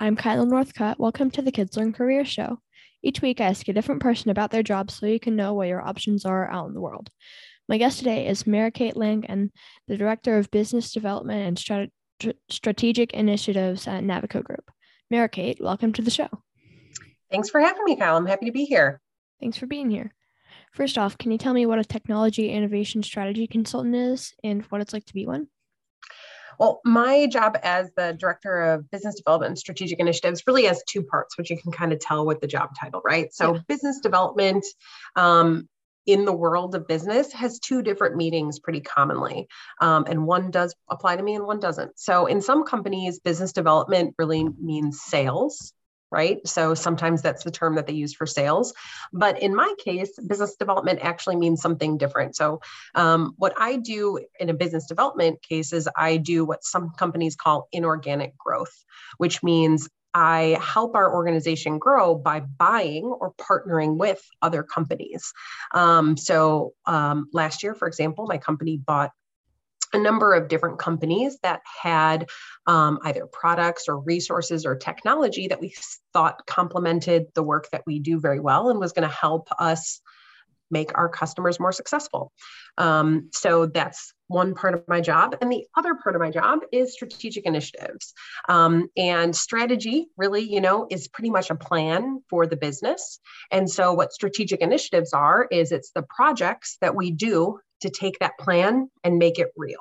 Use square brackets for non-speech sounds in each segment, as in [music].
I'm Kyla Northcutt. Welcome to the Kids Learn Career Show. Each week, I ask a different person about their job so you can know what your options are out in the world. My guest today is Mary Kate and the Director of Business Development and Strat- Strategic Initiatives at Navico Group. Mary Kate, welcome to the show. Thanks for having me, Kyle. I'm happy to be here. Thanks for being here. First off, can you tell me what a technology innovation strategy consultant is and what it's like to be one? Well, my job as the director of business development and strategic initiatives really has two parts, which you can kind of tell with the job title, right? So, yeah. business development um, in the world of business has two different meanings pretty commonly. Um, and one does apply to me and one doesn't. So, in some companies, business development really means sales right? So sometimes that's the term that they use for sales. But in my case, business development actually means something different. So um, what I do in a business development case is I do what some companies call inorganic growth, which means I help our organization grow by buying or partnering with other companies. Um, so um, last year, for example, my company bought a number of different companies that had um, either products or resources or technology that we thought complemented the work that we do very well and was going to help us make our customers more successful. Um, so that's one part of my job. And the other part of my job is strategic initiatives. Um, and strategy really, you know, is pretty much a plan for the business. And so what strategic initiatives are is it's the projects that we do to take that plan and make it real.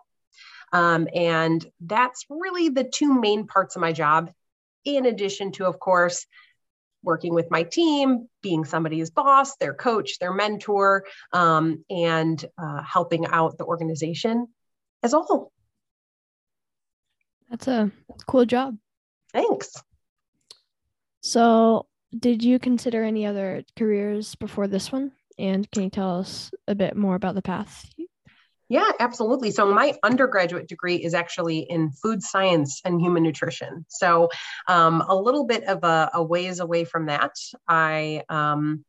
Um, and that's really the two main parts of my job, in addition to, of course, working with my team, being somebody's boss, their coach, their mentor, um, and uh, helping out the organization as a whole. That's a cool job. Thanks. So, did you consider any other careers before this one? And can you tell us a bit more about the path yeah, absolutely. So my undergraduate degree is actually in food science and human nutrition. So um, a little bit of a, a, ways away from that, I um,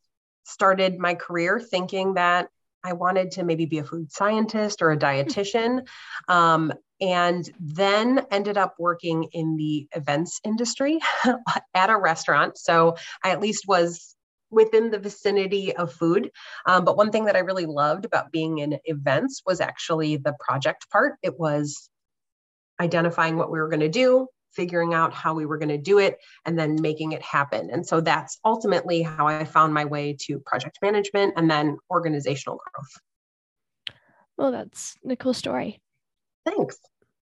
started my career thinking that I wanted to maybe be a food scientist or a dietitian. Um, and then ended up working in the events industry [laughs] at a restaurant. So I at least was within the vicinity of food. Um, but one thing that I really loved about being in events was actually the project part. It was identifying what we were going to do, figuring out how we were going to do it, and then making it happen. And so that's ultimately how I found my way to project management and then organizational growth. Well, that's a cool story. Thanks.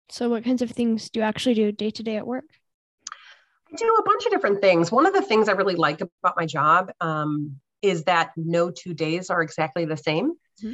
So, what kinds of things do you actually do day to day at work? I do a bunch of different things. One of the things I really like about my job um, is that no two days are exactly the same. Mm-hmm.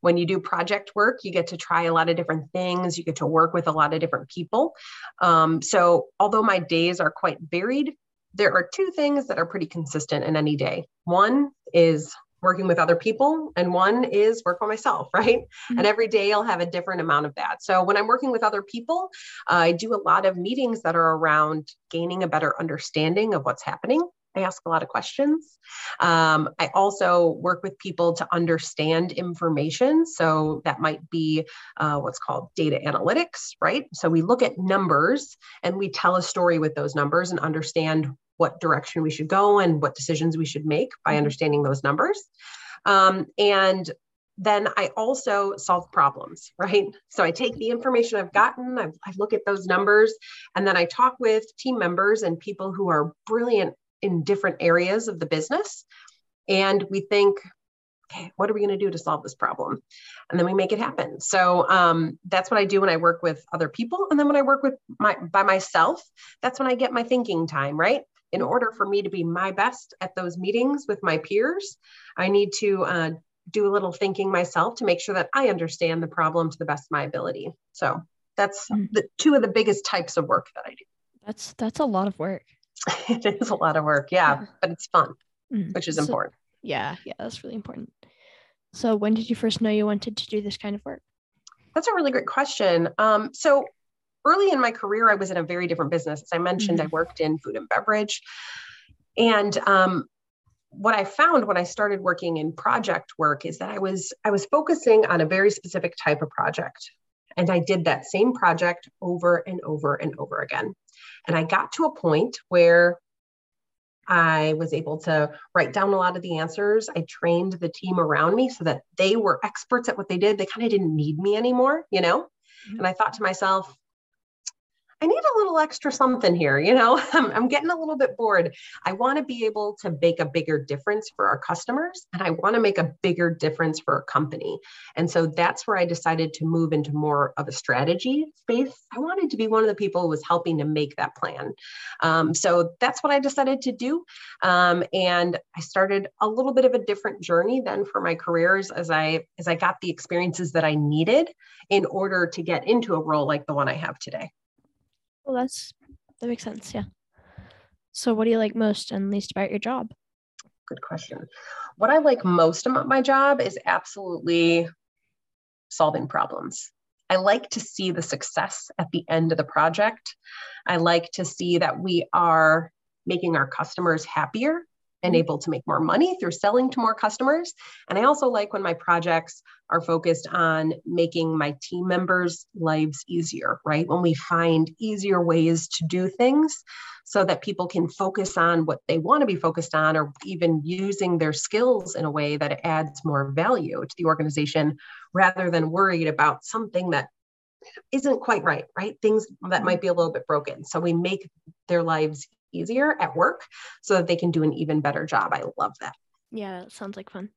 When you do project work, you get to try a lot of different things. You get to work with a lot of different people. Um, so, although my days are quite varied, there are two things that are pretty consistent in any day. One is working with other people and one is work for myself [laughs] right mm-hmm. and every day i'll have a different amount of that so when i'm working with other people uh, i do a lot of meetings that are around gaining a better understanding of what's happening I ask a lot of questions. Um, I also work with people to understand information. So that might be uh, what's called data analytics, right? So we look at numbers and we tell a story with those numbers and understand what direction we should go and what decisions we should make by mm-hmm. understanding those numbers. Um, and then I also solve problems, [laughs] right? So I take the information I've gotten, I, I look at those numbers, and then I talk with team members and people who are brilliant in different areas of the business. And we think, okay, what are we going to do to solve this problem? And then we make it happen. So um, that's what I do when I work with other people. And then when I work with my by myself, that's when I get my thinking time, right? In order for me to be my best at those meetings with my peers, I need to uh, do a little thinking myself to make sure that I understand the problem to the best of my ability. So that's mm. the two of the biggest types of work that I do. That's that's a lot of work. [laughs] it is a lot of work, yeah, yeah. but it's fun, mm. which is so, important. Yeah, yeah, that's really important. So when did you first know you wanted to do this kind of work? That's a really great question. Um, so early in my career, I was in a very different business. As I mentioned, mm-hmm. I worked in food and beverage. And um, what I found when I started working in project work is that I was I was focusing on a very specific type of project. And I did that same project over and over and over again. And I got to a point where I was able to write down a lot of the answers. I trained the team around me so that they were experts at what they did. They kind of didn't need me anymore, you know? Mm-hmm. And I thought to myself, I need a little extra something here. You know, [laughs] I'm, I'm getting a little bit bored. I want to be able to make a bigger difference for our customers and I want to make a bigger difference for a company. And so that's where I decided to move into more of a strategy space. I wanted to be one of the people who was helping to make that plan. Um, so that's what I decided to do. Um, and I started a little bit of a different journey then for my careers as I as I got the experiences that I needed in order to get into a role like the one I have today. Well, that's that makes sense. Yeah. So, what do you like most and least about your job? Good question. What I like most about my job is absolutely solving problems. I like to see the success at the end of the project. I like to see that we are making our customers happier and mm-hmm. able to make more money through selling to more customers. And I also like when my projects are focused on making my team members' lives easier, right? When we find easier ways to do things so that people can focus on what they want to be focused on or even using their skills in a way that adds more value to the organization rather than worried about something that isn't quite right, right? Things that might be a little bit broken. So we make their lives easier at work so that they can do an even better job. I love that. Yeah, that sounds like fun.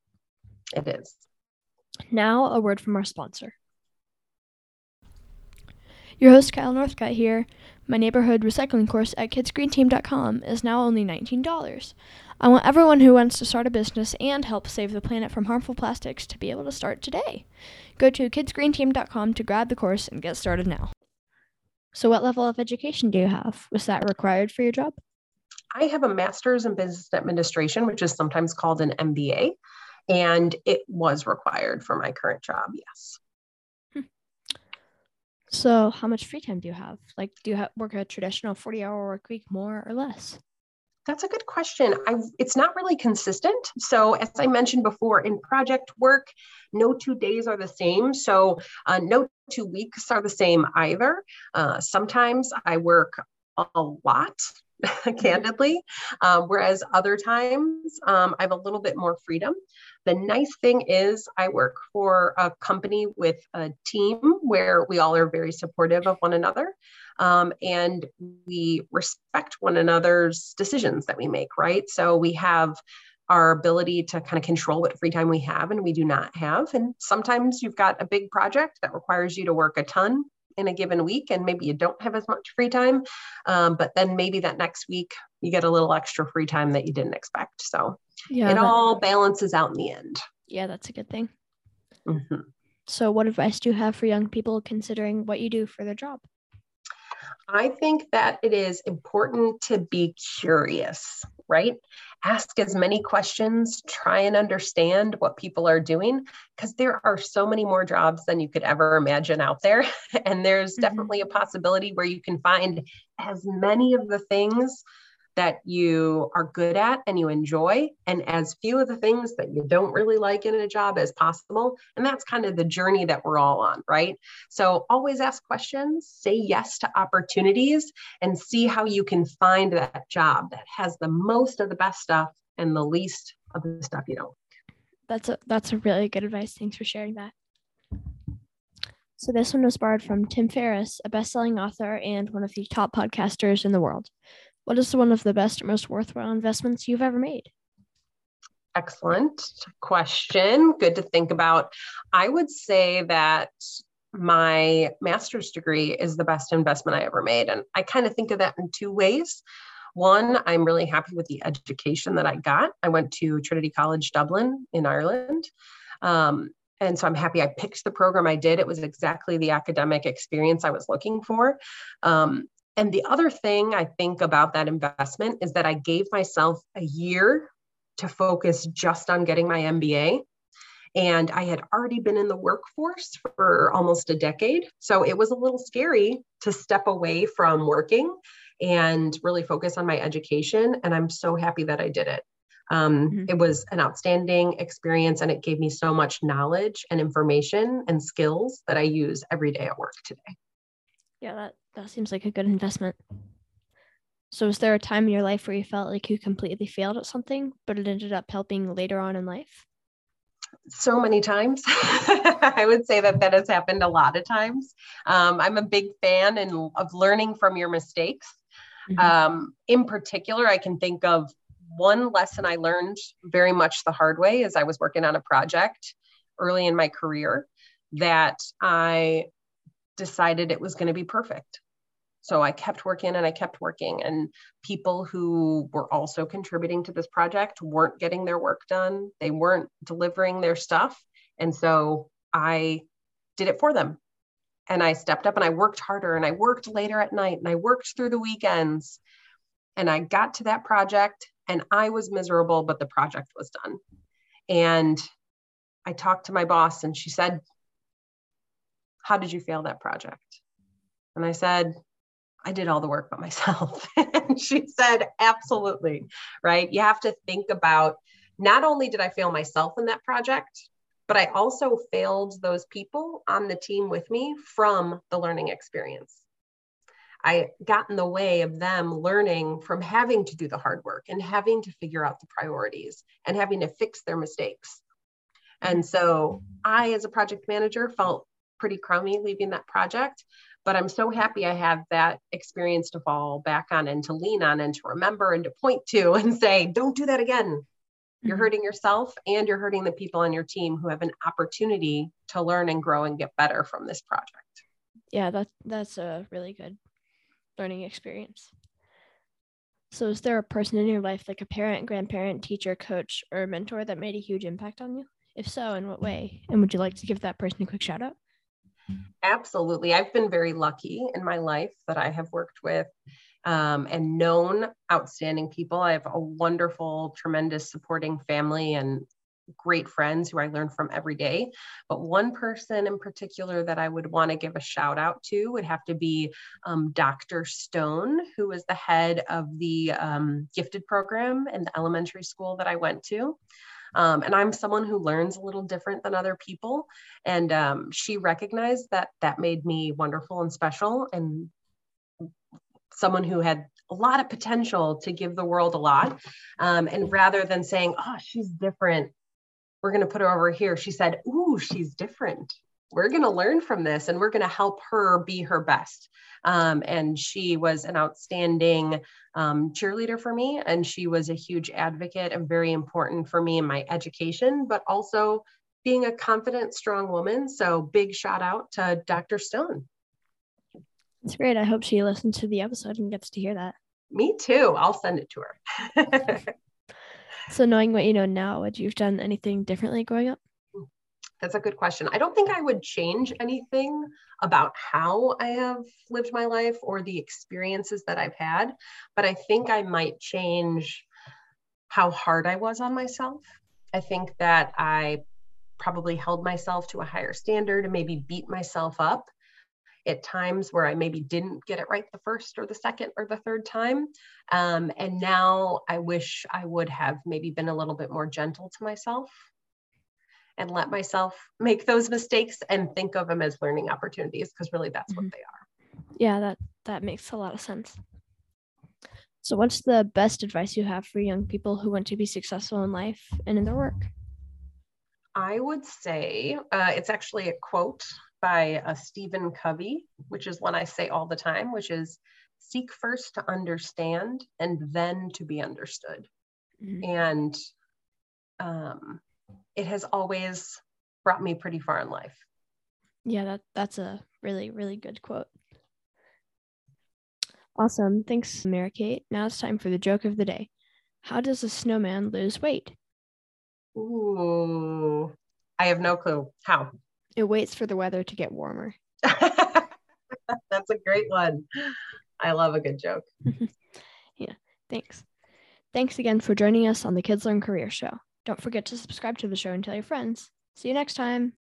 It is. Now, a word from our sponsor. Your host, Kyle Northcutt here. My neighborhood recycling course at kidsgreenteam.com is now only $19. I want everyone who wants to start a business and help save the planet from harmful plastics to be able to start today. Go to kidsgreenteam.com to grab the course and get started now. So, what level of education do you have? Was that required for your job? I have a master's in business administration, which is sometimes called an MBA, and it was required for my current job. Yes. Hmm. So, how much free time do you have? Like, do you have, work a traditional 40 hour work week more or less? That's a good question. I, it's not really consistent. So, as I mentioned before, in project work, no two days are the same. So, uh, no two weeks are the same either. Uh, sometimes I work a lot, [laughs] candidly, um, whereas other times um, I have a little bit more freedom. The nice thing is, I work for a company with a team where we all are very supportive of one another um, and we respect one another's decisions that we make, right? So we have our ability to kind of control what free time we have and we do not have. And sometimes you've got a big project that requires you to work a ton in a given week and maybe you don't have as much free time um, but then maybe that next week you get a little extra free time that you didn't expect so yeah, it that, all balances out in the end yeah that's a good thing mm-hmm. so what advice do you have for young people considering what you do for their job I think that it is important to be curious, right? Ask as many questions, try and understand what people are doing, because there are so many more jobs than you could ever imagine out there. [laughs] And there's mm-hmm. definitely a possibility where you can find as many of the things that you are good at and you enjoy, and as few of the things that you don't really like in a job as possible. And that's kind of the journey that we're all on, right? So always ask questions, say yes to opportunities, and see how you can find that job that has the most of the best stuff and the least of the stuff you don't. That's a that's a really good advice. Thanks for sharing that. So this one was borrowed from Tim Ferriss, a best-selling author and one of the top podcasters in the world. What is one of the best or most worthwhile investments you've ever made? Excellent question. Good to think about. I would say that my master's degree is the best investment I ever made. And I kind of think of that in two ways. One, I'm really happy with the education that I got. I went to Trinity College Dublin in Ireland. Um, and so I'm happy I picked the program I did. It was exactly the academic experience I was looking for. Um, and the other thing I think about that investment is that I gave myself a year to focus just on getting my MBA. And I had already been in the workforce for almost a decade. So it was a little scary to step away from working and really focus on my education. And I'm so happy that I did it. Um, mm-hmm. It was an outstanding experience and it gave me so much knowledge and information and skills that I use every day at work today. Yeah, that, that seems like a good investment. So, was there a time in your life where you felt like you completely failed at something, but it ended up helping later on in life? So many times. [laughs] I would say that that has happened a lot of times. Um, I'm a big fan and of learning from your mistakes. Mm-hmm. Um, in particular, I can think of one lesson I learned very much the hard way as I was working on a project early in my career that I decided it was going to be perfect. So I kept working and I kept working, and people who were also contributing to this project weren't getting their work done. They weren't delivering their stuff. And so I did it for them. And I stepped up and I worked harder and I worked later at night and I worked through the weekends. And I got to that project and I was miserable, but the project was done. And I talked to my boss and she said, How did you fail that project? And I said, I did all the work by myself. [laughs] and she said, absolutely. Right. You have to think about not only did I fail myself in that project, but I also failed those people on the team with me from the learning experience. I got in the way of them learning from having to do the hard work and having to figure out the priorities and having to fix their mistakes. And so I, as a project manager, felt pretty crummy leaving that project but i'm so happy i have that experience to fall back on and to lean on and to remember and to point to [laughs] and say don't do that again. You're mm-hmm. hurting yourself and you're hurting the people on your team who have an opportunity to learn and grow and get better from this project. Yeah that that's a really good learning experience. So is there a person in your life like a parent grandparent teacher coach or mentor that made a huge impact on you? If so in what way? And would you like to give that person a quick shout out Absolutely. I've been very lucky in my life that I have worked with um, and known outstanding people. I have a wonderful, tremendous supporting family and great friends who I learn from every day. But one person in particular that I would want to give a shout out to would have to be um, Dr. Stone, who is the head of the um, gifted program in the elementary school that I went to. Um, and I'm someone who learns a little different than other people. And um, she recognized that that made me wonderful and special and someone who had a lot of potential to give the world a lot. Um, and rather than saying, oh, she's different, we're going to put her over here, she said, ooh, she's different we're going to learn from this and we're going to help her be her best. Um, and she was an outstanding um, cheerleader for me. And she was a huge advocate and very important for me in my education, but also being a confident, strong woman. So big shout out to Dr. Stone. That's great. I hope she listens to the episode and gets to hear that. Me too. I'll send it to her. [laughs] so, knowing what you know now, would you have done anything differently growing up? That's a good question. I don't think I would change anything about how I have lived my life or the experiences that I've had, but I think I might change how hard I was on myself. I think that I probably held myself to a higher standard and maybe beat myself up at times where I maybe didn't get it right the first or the second or the third time. Um, and now I wish I would have maybe been a little bit more gentle to myself and let myself make those mistakes and think of them as learning opportunities because really that's mm-hmm. what they are. Yeah, that that makes a lot of sense. So what's the best advice you have for young people who want to be successful in life and in their work? I would say uh, it's actually a quote by uh, Stephen Covey, which is one I say all the time, which is seek first to understand and then to be understood. Mm-hmm. And um, it has always brought me pretty far in life. Yeah, that that's a really really good quote. Awesome. Thanks, Mary Kate. Now it's time for the joke of the day. How does a snowman lose weight? Ooh, I have no clue. How? It waits for the weather to get warmer. [laughs] [laughs] That's a great one. I love a good joke. [laughs] yeah, thanks. Thanks again for joining us on the Kids Learn Career Show. Don't forget to subscribe to the show and tell your friends. See you next time.